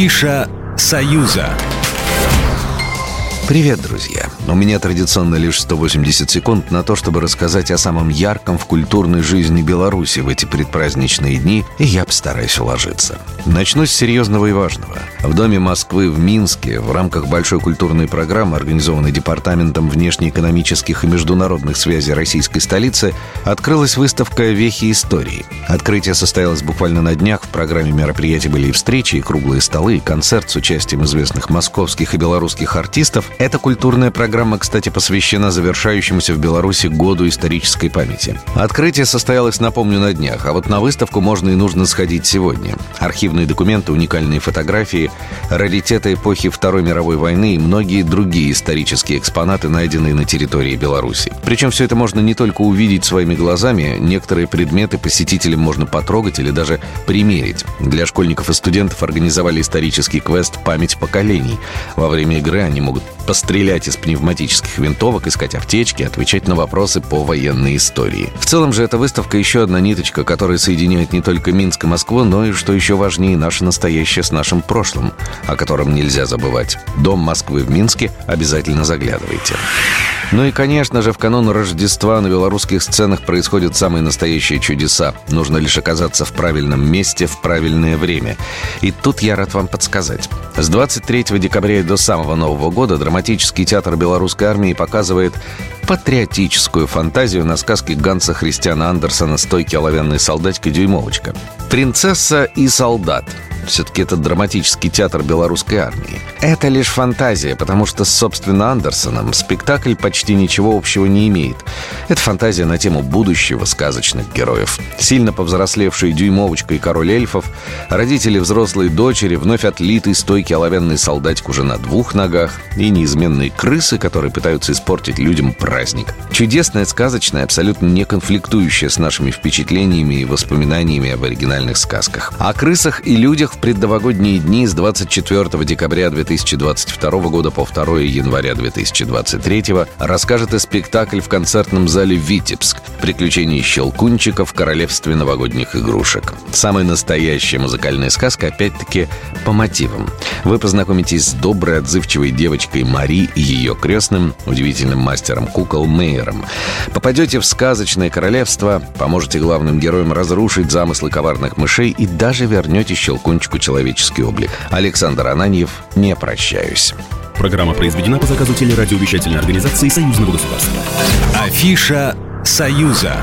Афиша «Союза». Привет, друзья! У меня традиционно лишь 180 секунд на то, чтобы рассказать о самом ярком в культурной жизни Беларуси в эти предпраздничные дни, и я постараюсь уложиться. Начну с серьезного и важного. В Доме Москвы в Минске в рамках большой культурной программы, организованной Департаментом внешнеэкономических и международных связей российской столицы, открылась выставка «Вехи истории». Открытие состоялось буквально на днях. В программе мероприятий были и встречи, и круглые столы, и концерт с участием известных московских и белорусских артистов – эта культурная программа, кстати, посвящена завершающемуся в Беларуси году исторической памяти. Открытие состоялось, напомню, на днях, а вот на выставку можно и нужно сходить сегодня. Архивные документы, уникальные фотографии, раритеты эпохи Второй мировой войны и многие другие исторические экспонаты, найденные на территории Беларуси. Причем все это можно не только увидеть своими глазами, некоторые предметы посетителям можно потрогать или даже примерить. Для школьников и студентов организовали исторический квест «Память поколений». Во время игры они могут пострелять из пневматических винтовок, искать аптечки, отвечать на вопросы по военной истории. В целом же эта выставка еще одна ниточка, которая соединяет не только Минск и Москву, но и, что еще важнее, наше настоящее с нашим прошлым, о котором нельзя забывать. Дом Москвы в Минске обязательно заглядывайте. Ну и, конечно же, в канун Рождества на белорусских сценах происходят самые настоящие чудеса. Нужно лишь оказаться в правильном месте в правильное время. И тут я рад вам подсказать. С 23 декабря до самого Нового года драматический театр белорусской армии показывает патриотическую фантазию на сказке Ганса Христиана Андерсона «Стойкий оловянный солдатика-дюймовочка». «Принцесса и солдат» все-таки это драматический театр белорусской армии. Это лишь фантазия, потому что, собственно, Андерсоном спектакль почти ничего общего не имеет. Это фантазия на тему будущего сказочных героев. Сильно повзрослевшие дюймовочка и король эльфов, родители взрослой дочери, вновь отлитый стойкий оловянный солдатик уже на двух ногах и неизменные крысы, которые пытаются испортить людям праздник. Чудесная, сказочная, абсолютно не конфликтующая с нашими впечатлениями и воспоминаниями об оригинальных сказках. О крысах и людях в предновогодние дни с 24 декабря 2022 года по 2 января 2023 расскажет и спектакль в концертном зале «Витебск» «Приключения щелкунчика в королевстве новогодних игрушек». Самая настоящая музыкальная сказка, опять-таки, по мотивам. Вы познакомитесь с доброй, отзывчивой девочкой Мари и ее крестным, удивительным мастером кукол Мейером. Попадете в сказочное королевство, поможете главным героям разрушить замыслы коварных мышей и даже вернете щелкунчику девочку человеческий облик. Александр Ананьев, не прощаюсь. Программа произведена по заказу телерадиовещательной организации Союзного государства. Афиша «Союза».